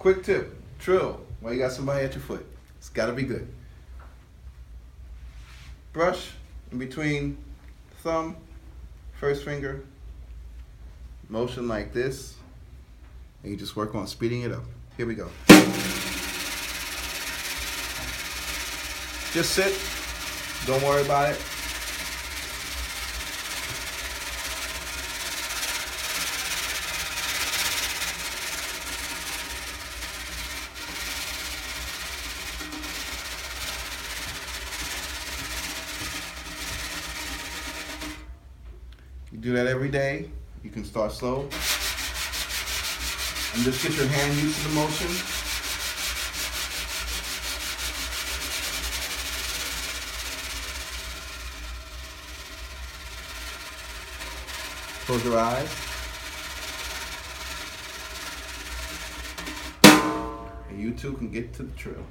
Quick tip, trill while you got somebody at your foot. It's gotta be good. Brush in between thumb, first finger, motion like this, and you just work on speeding it up. Here we go. Just sit, don't worry about it. You do that every day. You can start slow. And just get your hand used to the motion. Close your eyes. And you too can get to the trill.